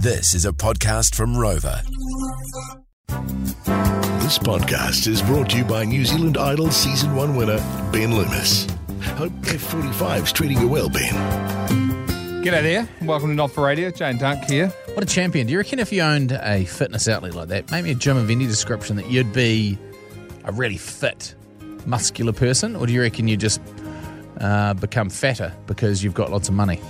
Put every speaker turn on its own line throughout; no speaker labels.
This is a podcast from Rover.
This podcast is brought to you by New Zealand Idol Season 1 winner, Ben Loomis. Hope F45's treating you well, Ben.
G'day there. Welcome to Not for Radio. Jay and Dunk here.
What a champion. Do you reckon if you owned a fitness outlet like that, maybe a gym of any description, that you'd be a really fit, muscular person? Or do you reckon you just uh, become fatter because you've got lots of money?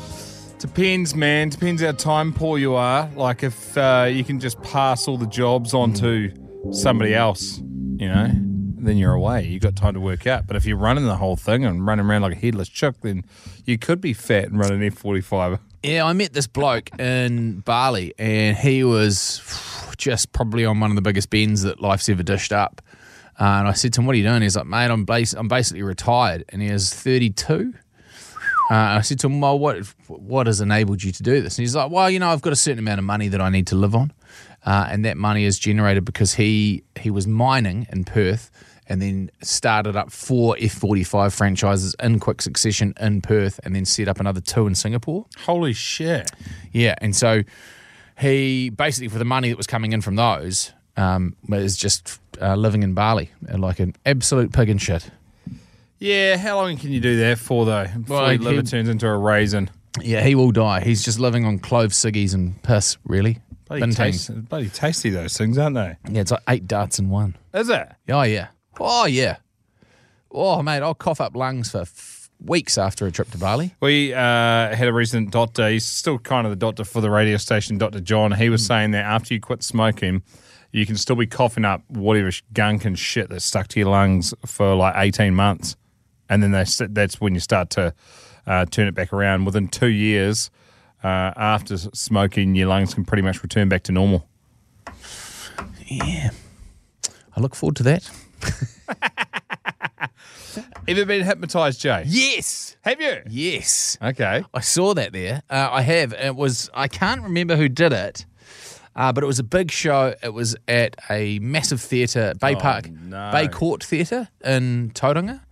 Depends, man. Depends how time poor you are. Like if uh, you can just pass all the jobs on to somebody else, you know, then you're away. You've got time to work out. But if you're running the whole thing and running around like a headless chick, then you could be fat and running an F45.
Yeah, I met this bloke in Bali, and he was just probably on one of the biggest bends that life's ever dished up. Uh, and I said to him, "What are you doing?" He's like, "Mate, I'm bas- I'm basically retired," and he is 32. Uh, I said to him, "Well, what what has enabled you to do this?" And he's like, "Well, you know, I've got a certain amount of money that I need to live on, uh, and that money is generated because he he was mining in Perth." And then started up four F45 franchises in quick succession in Perth, and then set up another two in Singapore.
Holy shit.
Yeah, and so he basically for the money that was coming in from those um, was just uh, living in Bali like an absolute pig in shit.
Yeah, how long can you do that for, though? Before
Well,
your liver turns into a raisin.
Yeah, he will die. He's just living on clove ciggies and piss, really.
Bloody,
Bin
taste, bloody tasty, those things, aren't they?
Yeah, it's like eight darts in one.
Is it?
Oh yeah. Oh yeah. Oh mate, I'll cough up lungs for f- weeks after a trip to Bali.
We uh, had a recent doctor. He's still kind of the doctor for the radio station, Dr. John. He was saying that after you quit smoking, you can still be coughing up whatever gunk and shit that's stuck to your lungs for like 18 months. And then they, that's when you start to uh, turn it back around. Within two years uh, after smoking, your lungs can pretty much return back to normal.
Yeah. I look forward to that.
Ever been hypnotized, Jay?
Yes.
Have you?
Yes.
Okay.
I saw that there. Uh, I have. It was. I can't remember who did it, uh, but it was a big show. It was at a massive theatre, Bay Park,
no.
Bay Court Theatre in Tauranga,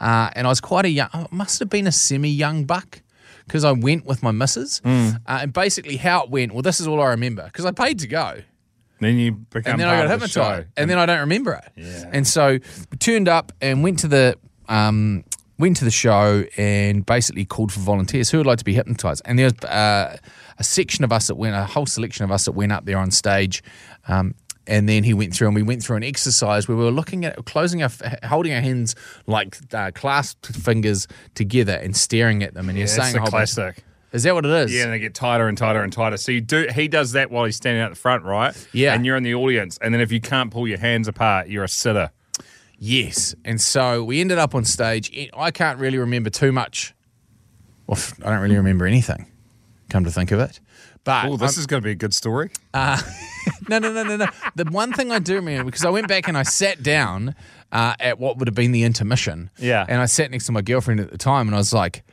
uh, and I was quite a young. I must have been a semi-young buck because I went with my missus. Uh, and basically, how it went. Well, this is all I remember because I paid to go.
Then you become
and then I got
of the
hypnotized,
show.
and then I don't remember it.
Yeah.
And so we turned up and went to the um, went to the show and basically called for volunteers who would like to be hypnotized. And there was uh, a section of us that went, a whole selection of us that went up there on stage. Um, and then he went through, and we went through an exercise where we were looking at closing our, holding our hands like uh, clasped fingers together and staring at them. And you're saying
that's the classic.
Is that what it is?
Yeah, and they get tighter and tighter and tighter. So you do. He does that while he's standing out the front, right?
Yeah.
And you're in the audience, and then if you can't pull your hands apart, you're a sitter.
Yes. And so we ended up on stage. I can't really remember too much. Well, I don't really remember anything, come to think of it. But
Oh, this
I'm-
is going to be a good story.
no, no, no, no, no. The one thing I do remember, because I went back and I sat down uh, at what would have been the intermission.
Yeah.
And I sat next to my girlfriend at the time and I was like,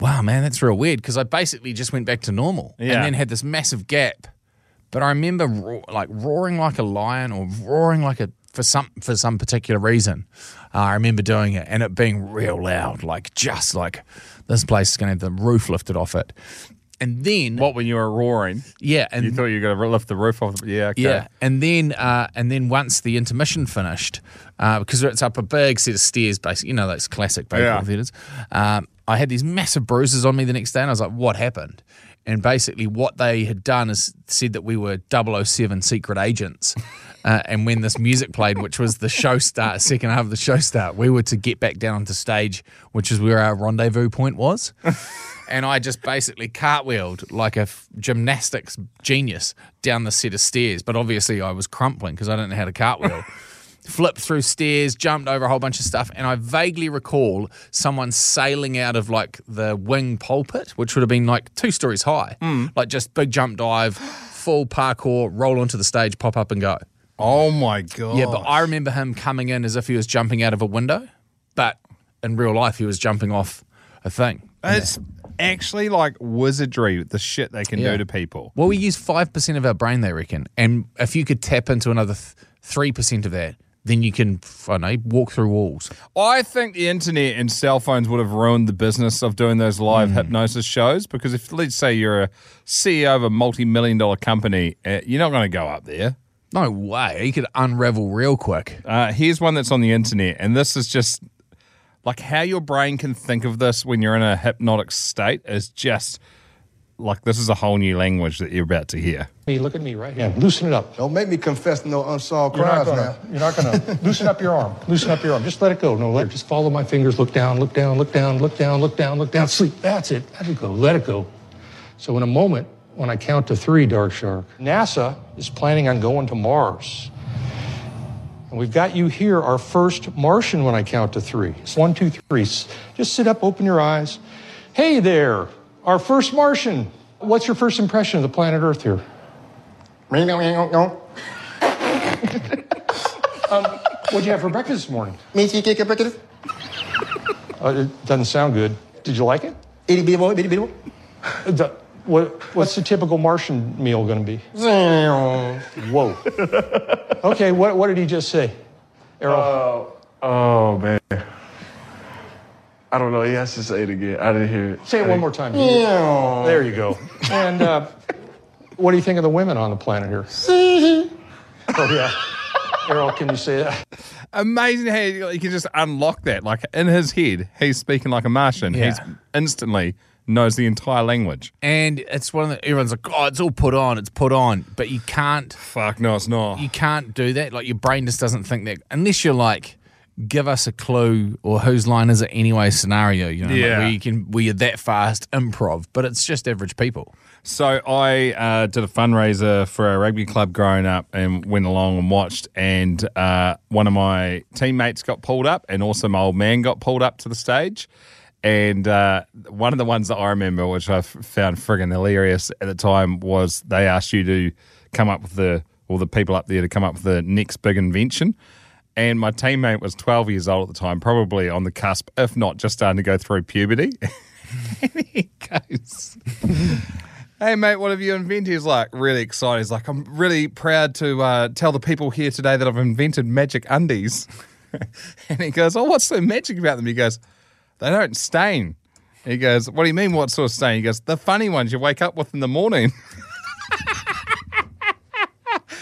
wow, man, that's real weird. Because I basically just went back to normal
Yeah.
and then had this massive gap. But I remember ro- like roaring like a lion or roaring like a for some for some particular reason. Uh, I remember doing it and it being real loud, like just like this place is going to have the roof lifted off it. And then
What when you were roaring?
yeah, and
You thought you were going to lift the roof off? Yeah. Okay.
yeah, and then uh, and then once the intermission finished, uh, because it's up a big set of stairs, basically, you know those classic
Yeah.
baseball theatres. Um, I had these massive bruises on me the next day, and I was like, "What happened?" And basically, what they had done is said that we were 007 secret agents. Uh, and when this music played, which was the show start, second half of the show start, we were to get back down onto stage, which is where our rendezvous point was. and I just basically cartwheeled like a f- gymnastics genius down the set of stairs. But obviously, I was crumpling because I didn't know how to cartwheel. Flipped through stairs, jumped over a whole bunch of stuff, and I vaguely recall someone sailing out of like the wing pulpit, which would have been like two stories high, hmm. like just big jump dive, full parkour, roll onto the stage, pop up and go.
Oh my god.
Yeah, but I remember him coming in as if he was jumping out of a window, but in real life, he was jumping off a thing.
it's actually like wizardry. The shit they can
Yeah.
do to people.
Well, we use 5% of our brain, they reckon. And if you could tap into another th- 3% of that, then you can, I don't know, walk through walls.
I think the internet and cell phones would have ruined the business of doing those live hypnosis shows because if, let's say, you're a CEO of a multi million dollar company, uh, you're not going to go up there.
No way. You could unravel real quick.
Uh, here's one that's on the internet, and this is just like how your brain can think of this when you're in a hypnotic state is just like this is a whole new language that you're about to hear.
Hey, look at me right here. Loosen it up.
Don't make me confess no unsolved
You're
crimes
gonna.
now.
You're not gonna. Loosen up your arm. Loosen up your arm. Just let it go. No, let. Just follow my fingers. Look down. Look down. Look down. Look down. Look down. Look down. Sleep. That's it. Let it go. Let it go. So in a moment, when I count to three, Dark Shark, NASA is planning on going to Mars. And we've got you here, our first Martian, when I count to three. It's one, two, three. Just sit up, open your eyes. Hey there, our first Martian. What's your first impression of the planet Earth here? What'd you have for breakfast this morning? Uh, it doesn't sound good. Did you like it? The- what, what's the typical Martian meal going to be? Whoa. Okay, what, what did he just say? Errol,
Oh man. I don't know. He has to say it again. I didn't hear it.
say it one more time. There you go. And uh, what do you think of the women on the planet here? oh, yeah. Errol, can you say that?
Amazing how you you can just unlock that. Like in his head, he's speaking like a Martian. He's instantly knows the entire language.
And it's one of the, everyone's like, oh, it's all put on, it's put on. But you can't,
Fuck no, it's not.
you can't do that. Like your brain just doesn't think that unless you're like, give us a clue or whose line is it anyway scenario, you know, like where you can, where you're that fast improv, but it's just average people.
So I uh, did a fundraiser for a rugby club growing up and went along and watched. And uh, one of my teammates got pulled up, and also my old man got pulled up to the stage. And uh, one of the ones that I remember, which I found friggin' hilarious at the time, was they asked you to come up with the, or the people up there to come up with the next big invention. And my teammate was 12 years old at the time, probably on the cusp, if not just starting to go through puberty. and he goes, Hey mate, what have you invented? He's like really excited. He's like, I'm really proud to uh, tell the people here today that I've invented magic undies. and he goes, Oh, what's so magic about them? He goes, They don't stain. He goes, What do you mean? What sort of stain? He goes, The funny ones you wake up with in the morning.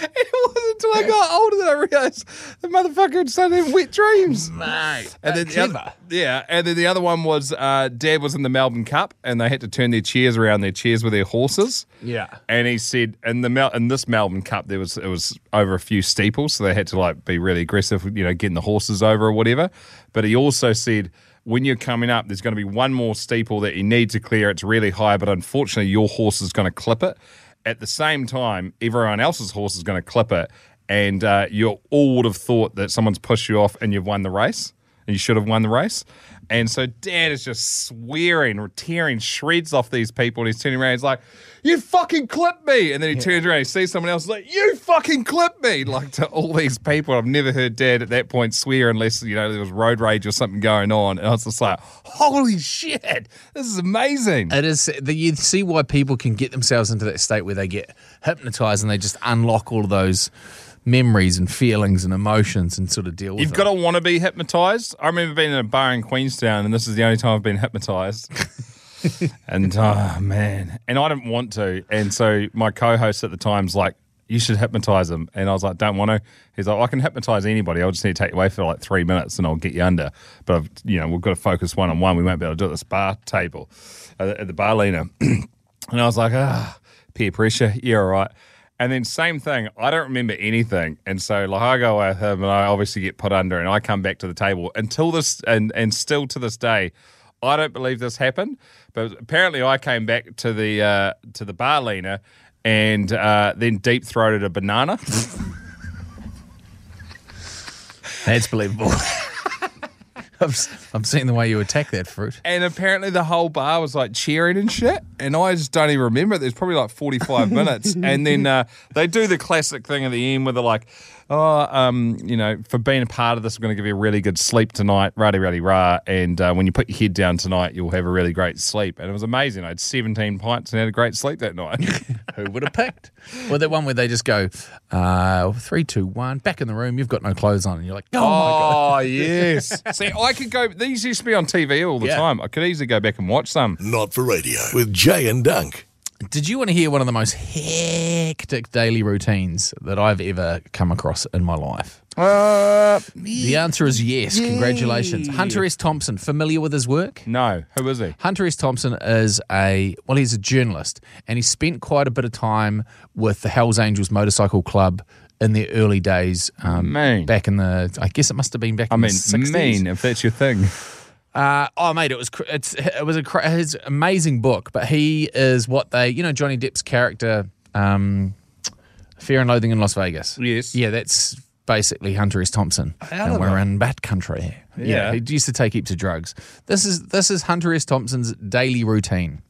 it wasn't until I got older that I realized the motherfucker had started having wet dreams.
Mate.
And then the other, yeah, and then the other one was uh, Dad was in the Melbourne Cup, and they had to turn their chairs around. Their chairs with their horses.
Yeah.
And he said, in the Mel- in this Melbourne Cup, there was it was over a few steeples, so they had to like be really aggressive, you know, getting the horses over or whatever. But he also said. When you're coming up, there's going to be one more steeple that you need to clear. It's really high, but unfortunately, your horse is going to clip it. At the same time, everyone else's horse is going to clip it, and uh, you all would have thought that someone's pushed you off and you've won the race, and you should have won the race. And so Dad is just swearing, or tearing shreds off these people, and he's turning around. He's like, "You fucking clipped me!" And then he turns around, and he sees someone else, he's like, "You fucking clipped me!" Like to all these people. I've never heard Dad at that point swear unless you know there was road rage or something going on. And I was just like, "Holy shit, this is amazing!"
It is. the- You see why people can get themselves into that state where they get hypnotized and they just unlock all of those memories and feelings and emotions and sort of deal with
You've got to want to be hypnotized. I remember being in a bar in Queenstown, and this is the only time I've been hypnotized. and oh man, and I didn't want to, and so my co-host at the time's like, "You should hypnotize him," and I was like, "Don't want to." He's like, "I can hypnotize anybody. I'll just need to take you away for like three minutes, and I'll get you under." But I've, you know, we've got to focus one on one. We won't be able to do it at this bar table, at the bar Lena. and I was like, "Ah, peer pressure. Yeah, all right." And then same thing, I don't remember anything, and so like I go with him, and I obviously get put under, and I come back to the table until this, and and still to this day, I don't believe this happened. But apparently, I came back to the uh, to the bar Lena, and uh, then deep throated a banana.
That's believable. I'm, I'm seeing the way you attack that fruit.
And apparently the whole bar was like cheering and shit. And I just don't even remember. it. There's probably like 45 minutes. And then uh, they do the classic thing at the end where they're like, oh, um, you know, for being a part of this, we're going to give you a really good sleep tonight, rah rah rah. And uh, when you put your head down tonight, you'll have a really great sleep. And it was amazing. I had 17 pints and had a great sleep that night.
Who would have picked? Well, that one where they just go uh, three, two, one, back in the room. You've got no clothes on, and you're like, oh, my god.
Oh, yes. See, I could go, these used to be on TV all the
Yeah.
time. I could easily go back and watch some.
Not for radio with Jay and Dunk.
Did you want to hear one of the most hectic daily routines that I've ever come across in my life?
Uh,
The answer is yes. Congratulations. Hunter S. Thompson, familiar with his work?
no. Who is he?
Hunter S. Thompson is a well, he's a journalist, and he spent quite a bit of time with the Hell's Angels Motorcycle Club in the early days. Um,
Mean.
back in the, I guess it must have been back
I
in
mean,
the 60s.
mean, if that's your thing.
Uh, oh, mate, it was it's it was a his amazing book, but he is what they you know Johnny Depp's character, um, Fear and Loathing in Las Vegas.
Yes.
yeah, that's basically Hunter S. Thompson, and we're
it.
in Bat Country.
Yeah.
he used to take heaps of drugs. This is this is Hunter S. Thompson's daily routine.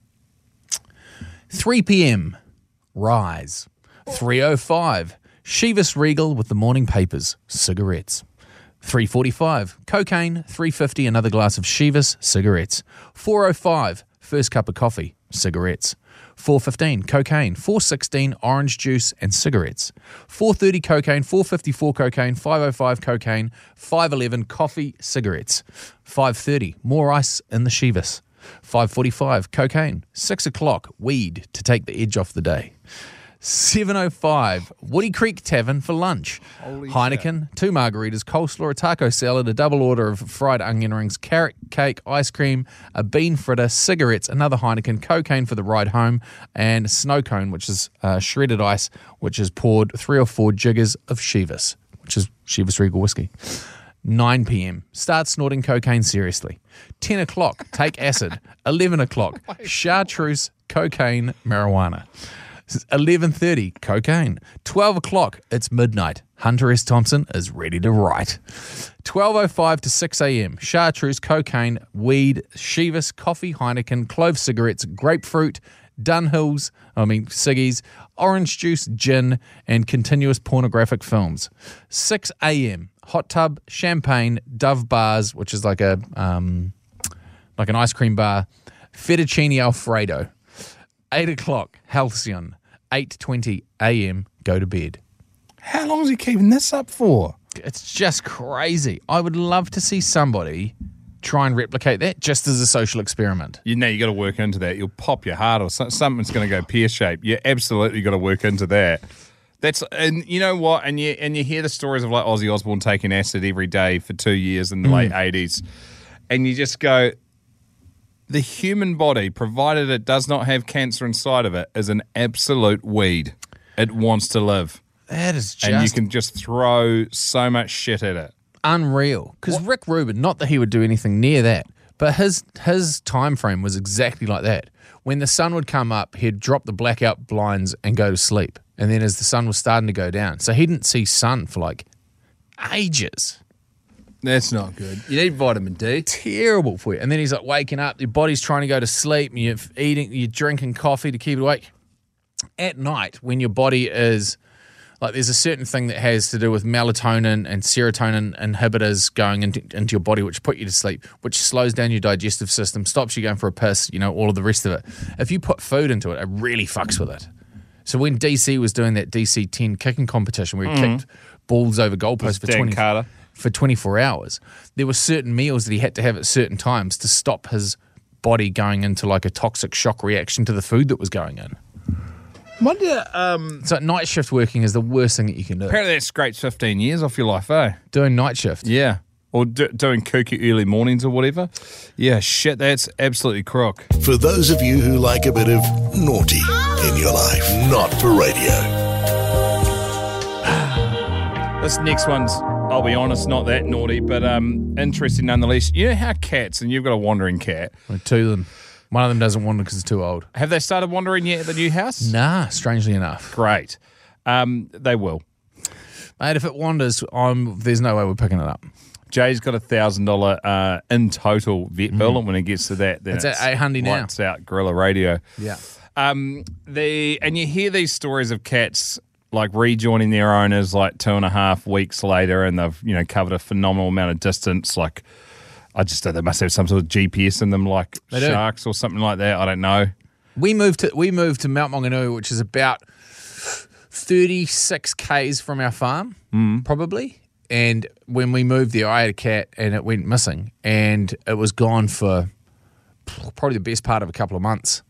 3 p.m. Rise. 3:05. Chivas Regal with the morning papers, cigarettes. 345 cocaine 350 another glass of Chivas cigarettes. 405 first cup of coffee cigarettes. 415 cocaine 416 orange juice and cigarettes. 430 cocaine 454 cocaine 505 cocaine 511 coffee cigarettes. 530 more ice in the Chivas. 545 cocaine 6 o'clock. Weed to take the edge off the day 705 Woody Creek Tavern for lunch. Heineken, two margaritas, coleslaw, a taco salad, a double order of fried onion rings, carrot cake, ice cream, a bean fritter, cigarettes, another Heineken, cocaine for the ride home, and snow cone, which is uh, shredded ice, which is poured three or four jiggers of Chivas, which is Chivas Regal whiskey. 9 p.m. Start snorting cocaine seriously. 10 o'clock, take acid. 11 o'clock, chartreuse, cocaine, marijuana. 11.30, cocaine. 12 o'clock, it's midnight. Hunter S. Thompson is ready to write. 12.05 to 6 a.m., chartreuse, cocaine, weed, Chivas, coffee, Heineken, clove cigarettes, grapefruit, Dunhills, I mean, ciggies, orange juice, gin, and continuous pornographic films. 6 a.m., hot tub, champagne, Dove bars, which is like a um, like an ice cream bar, fettuccine alfredo. 8 o'clock, Halcion. 8.20 a.m., go to bed.
How long is he keeping this up for?
It's just crazy. I would love to see somebody try and replicate that just as a social experiment.
You know, you got to work into that. You'll pop your heart, or something's going to go pear shaped. You absolutely got to work into that. That's and you know what, and you and you hear the stories of like Ozzy Osbourne taking acid every day for two years in the mm. late eighties, and you just go, the human body, provided it does not have cancer inside of it, is an absolute weed. It wants to live,
That is just
and you can just throw so much shit at it.
unreal. Because Rick Rubin, not that he would do anything near that, but his his time frame was exactly like that. When the sun would come up, he'd drop the blackout blinds and go to sleep. And then as the sun was starting to go down, so he didn't see sun for like ages.
That's not good. You need vitamin D.
Terrible for you. And then he's like waking up, your body's trying to go to sleep, and you're eating, you're drinking coffee to keep it awake. At night, when your body is like, there's a certain thing that has to do with melatonin and serotonin inhibitors going into, into your body, which put you to sleep, which slows down your digestive system, stops you going for a piss, you know, all of the rest of it. If you put food into it, it really fucks with it. So when DC was doing that DC 10 kicking competition where he mm-hmm. kicked balls over goalposts for
Dan
20,
Carter.
For 24 hours, there were certain meals that he had to have at certain times to stop his body going into like a toxic shock reaction to the food that was going in.
Wonder, um,
So night shift working is the worst thing that you can do.
apparently that scrapes 15 years off your life, eh?
Doing night shift.
Yeah. Or do, doing kooky early mornings or whatever. Yeah, shit, that's absolutely crook.
For those of you who like a bit of naughty in your life, not for radio.
This next one's, I'll be honest, not that naughty, but um, interesting nonetheless. You know how cats, and you've got a wandering cat,
Two of them. One of them doesn't wander because it's too old.
have they started wandering yet at the new house?
Nah, strangely enough.
Great. Um, they will.
Mate, if it wanders, I'm, there's no way we're picking it up.
Jay's got a thousand dollar uh in total vet bill, and when it gets to that, then
It's at 800 now.
Lights out, gorilla radio.
Yeah.
Um, the and you hear these stories of cats like rejoining their owners like two and a half weeks later, and they've you know covered a phenomenal amount of distance. Like, I just they must have some sort of GPS in them, like
They do.
sharks or something like that. I don't know.
We moved to we moved to Mount Maunganui, which is about thirty six k's from our farm, hmm. probably. And when we moved there, I had a cat, and it went missing, and it was gone for probably the best part of a couple of months.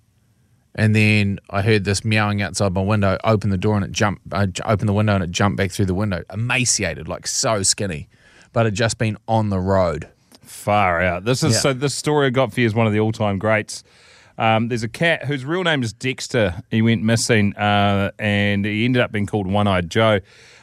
And then I heard this meowing outside my window. Open the door and it jumped. I opened the window and it jumped back through the window, emaciated, like so skinny, but had just been on the road.
Far out. This is
Yeah.
so. This story I got for you is one of the all-time greats. Um, there's a cat whose real name is Dexter. He went missing, uh, and he ended up being called One-Eyed Joe.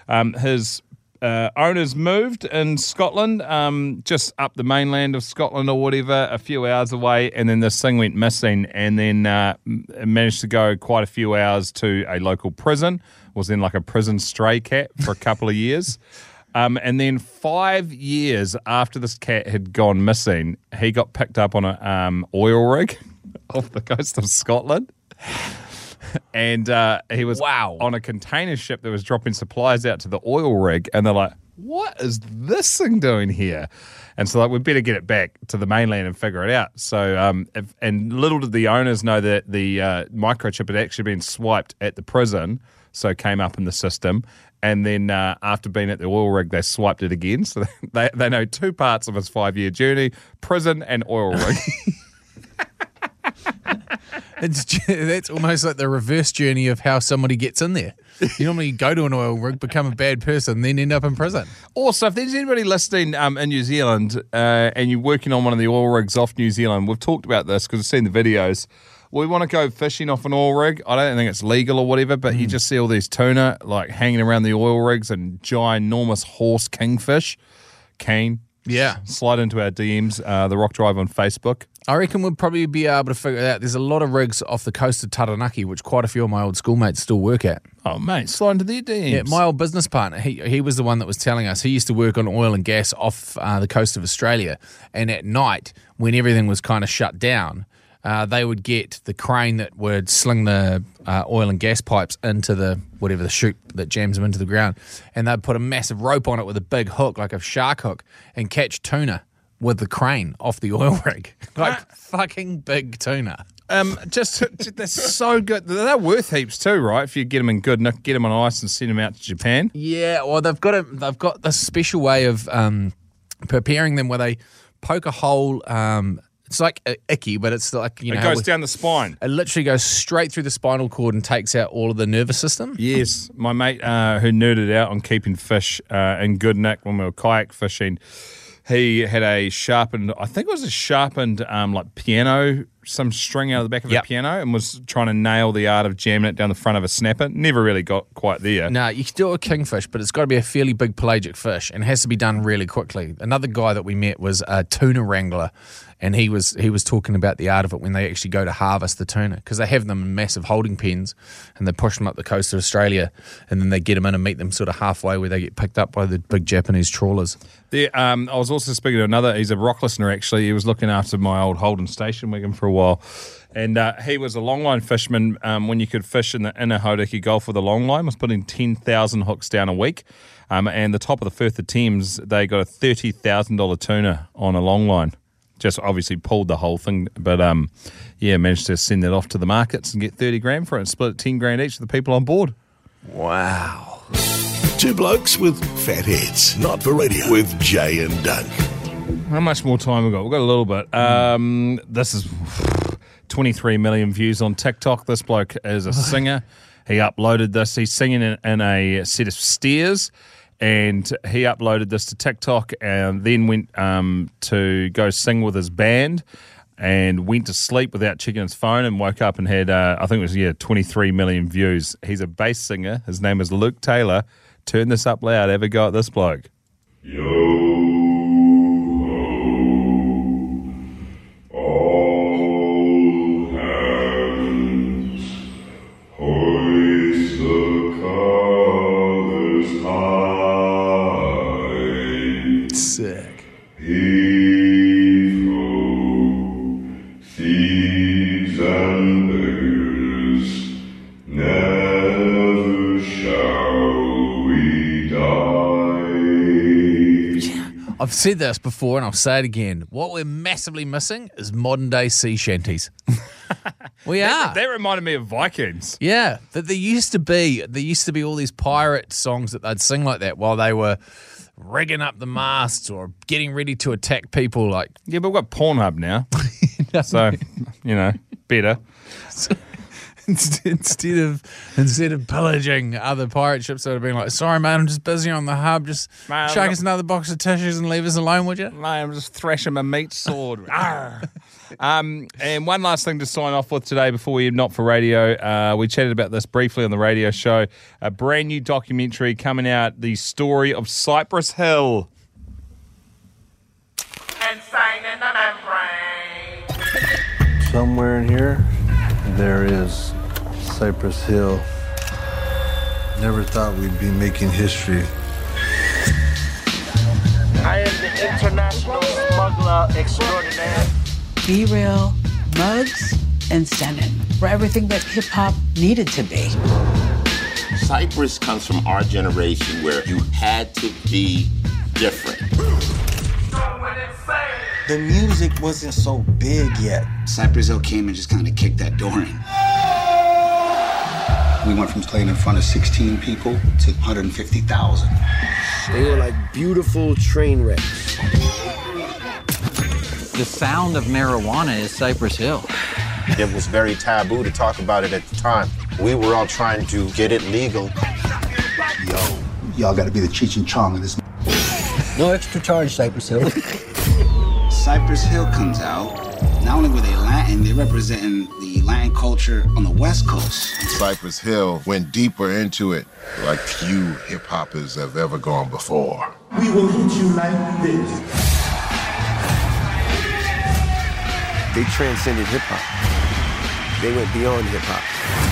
Um, his uh, owners moved in Scotland, um, just up the mainland of Scotland or whatever, a few hours away, and then this thing went missing, and then uh, managed to go quite a few hours to a local prison. Was in like a prison stray cat for a couple of years. Um, and then five years after this cat had gone missing, he got picked up on an um, oil rig off the coast of Scotland. and uh, he was
Wow.
on a container ship that was dropping supplies out to the oil rig. And they're like, what is this thing doing here? And so like, we better get it back to the mainland and figure it out. So, um, if, and little did the owners know that the uh, microchip had actually been swiped at the prison, so it came up in the system. And then uh, after being at the oil rig, they swiped it again. So they, they know two parts of his five year journey prison and oil rig.
It's that's almost like the reverse journey of how somebody gets in there. You normally go to an oil rig, become a bad person, then end up in prison.
Also, if there's anybody listening um, in New Zealand uh, and you're working on one of the oil rigs off New Zealand, we've talked about this because I've seen the videos. We want to go fishing off an oil rig. I don't think it's legal or whatever, but you just see all these tuna like hanging around the oil rigs and ginormous horse kingfish. Keen.
Yeah.
Slide into our DMs, uh, the Rock Drive on Facebook.
I reckon we'll probably be able to figure it out. There's a lot of rigs off the coast of Taranaki, which quite a few of my old schoolmates still work at.
Oh, mate, slide into their DMs.
Yeah, my old business partner, he, he was the one that was telling us. He used to work on oil and gas off uh, the coast of Australia. And at night, when everything was kind of shut down, uh, they would get the crane that would sling the uh, oil and gas pipes into the whatever the chute that jams them into the ground. And they'd put a massive rope on it with a big hook, like a shark hook, and catch tuna with the crane off the oil rig. like fucking big tuna.
Um, just they're so good. They're worth heaps too, right? If you get them in good nick, get them on ice and send them out to Japan.
Yeah, well, they've got a they've got this special way of um, preparing them where they poke a hole. Um, it's like a icky, but it's like you know
It goes
we-
down the spine.
It literally goes straight through the spinal cord and takes out all of the nervous system.
Yes, my mate uh, who nerded out on keeping fish uh, in good nick when we were kayak fishing, he had a sharpened, I think it was a sharpened um, like piano, some string out of the back of
Yep.
a piano, and was trying to nail the art of jamming it down the front of a snapper. Never really got quite there.
No, you can do it with kingfish, but it's got to be a fairly big pelagic fish and it has to be done really quickly. Another guy that we met was a tuna wrangler, and he was he was talking about the art of it when they actually go to harvest the tuna because they have them in massive holding pens and they push them up the coast of Australia, and then they get them in and meet them sort of halfway where they get picked up by the big Japanese trawlers.
There, um, I was also speaking to another. He's a rock listener, actually. He was looking after my old Holden station wagon for a while, and uh, he was a longline fisherman. Um, when you could fish in the inner Hauraki Gulf with a longline, was putting ten thousand hooks down a week. Um, and the top of the Firth of Thames, they got a thirty thousand dollar tuna on a longline. Just obviously pulled the whole thing, but um, yeah, managed to send that off to the markets and get thirty grand for it, and split it ten grand each to the people on board.
Wow.
Two blokes with fat heads. Not for radio with Jay and Dunk.
How much more time we got? We've got a little bit. Um, this is 23 million views on TikTok. This bloke is a singer. He uploaded this. He's singing in, in a set of stairs, and he uploaded this to TikTok, and then went um, to go sing with his band, and went to sleep without checking his phone, and woke up and had uh, I think it was yeah 23 million views. He's a bass singer. His name is Luke Taylor. Turn this up loud. Have a go at this bloke.
Sick. I've said this before and I'll say it again. What we're massively missing is modern day sea shanties. we are.
That reminded me of Vikings.
Yeah, that there used to be there used to be all these pirate songs that they'd sing like that while they were rigging up the masts or getting ready to attack people. Like
Yeah, but we've got Pornhub now. so, you know, better.
instead instead of instead of pillaging other pirate ships that have been like, sorry man, I'm just busy on the hub. Just
Man, I've
chuck us another box of tissues and leave us alone, would you?
Mate, I'm just thrashing my meat sword. Um, and one last thing to sign off with today before we not for radio. Uh, we chatted about this briefly on the radio show. A brand new documentary coming out, the story of Cypress Hill.
Somewhere in here, there is Cypress Hill. Never thought we'd be making history.
I am the international smuggler extraordinaire.
Be Real, Muggs, and Shannon were everything that hip hop needed to be.
Cypress comes from our generation where you had to be different.
The music wasn't so big yet.
Cypress Hill came and just kind of kicked that door in. We went from playing in front of 16 people to 150,000.
They were like beautiful train wrecks.
The sound of marijuana is Cypress Hill.
It was very taboo to talk about it at the time. We were all trying to get it legal.
Yo, y'all gotta be the Cheech and Chong in this.
No extra charge, Cypress Hill.
Cypress Hill comes out. Not only were they Latin, they representing the Latin culture on the West Coast.
Cypress Hill went deeper into it like few hip hoppers have ever gone before.
we will hit you like this. They transcended hip hop. They went beyond hip hop.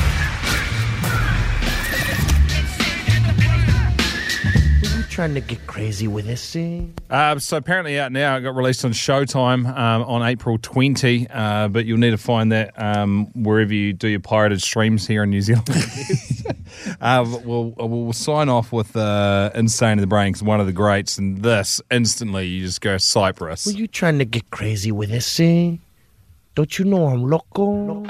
Trying to get crazy with this thing?
Uh, so apparently out now. It got released on Showtime um, on April 20, uh, but you'll need to find that um, wherever you do your pirated streams here in New Zealand. uh, but we'll, we'll sign off with uh, Insane in the Brain 'cause one of the greats, and this instantly you just go Cypress.
Were you trying to get crazy with this thing? Don't you know I'm loco?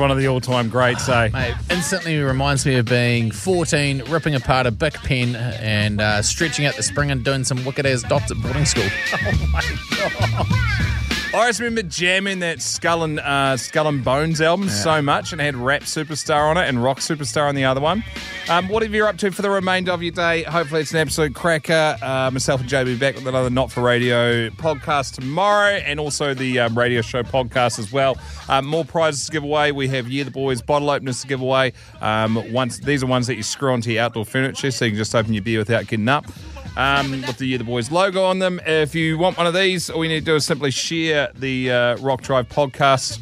One of the
all-time greats, eh?
Mate, instantly reminds me of being 14, ripping apart a Bic pen and uh, stretching out the spring and doing some wicked ass dots at boarding school. Oh, my God.
I just remember jamming that Skull and uh, Skull and Bones album so much, and it had Rap Superstar on it and Rock Superstar on the other one. Um, whatever you're up to for the remainder of your day, hopefully it's an absolute cracker. Uh, myself and be back with another Not for Radio podcast tomorrow, and also the um, radio show podcast as well. Um, more prizes to give away. We have Year the Boys bottle openers to give away. Um, once these are ones that you screw onto your outdoor furniture, so you can just open your beer without getting up um, with the Year the Boys logo on them. If you want one of these, all you need to do is simply share the uh, Rock Drive podcast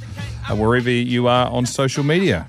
uh, wherever you are on social media.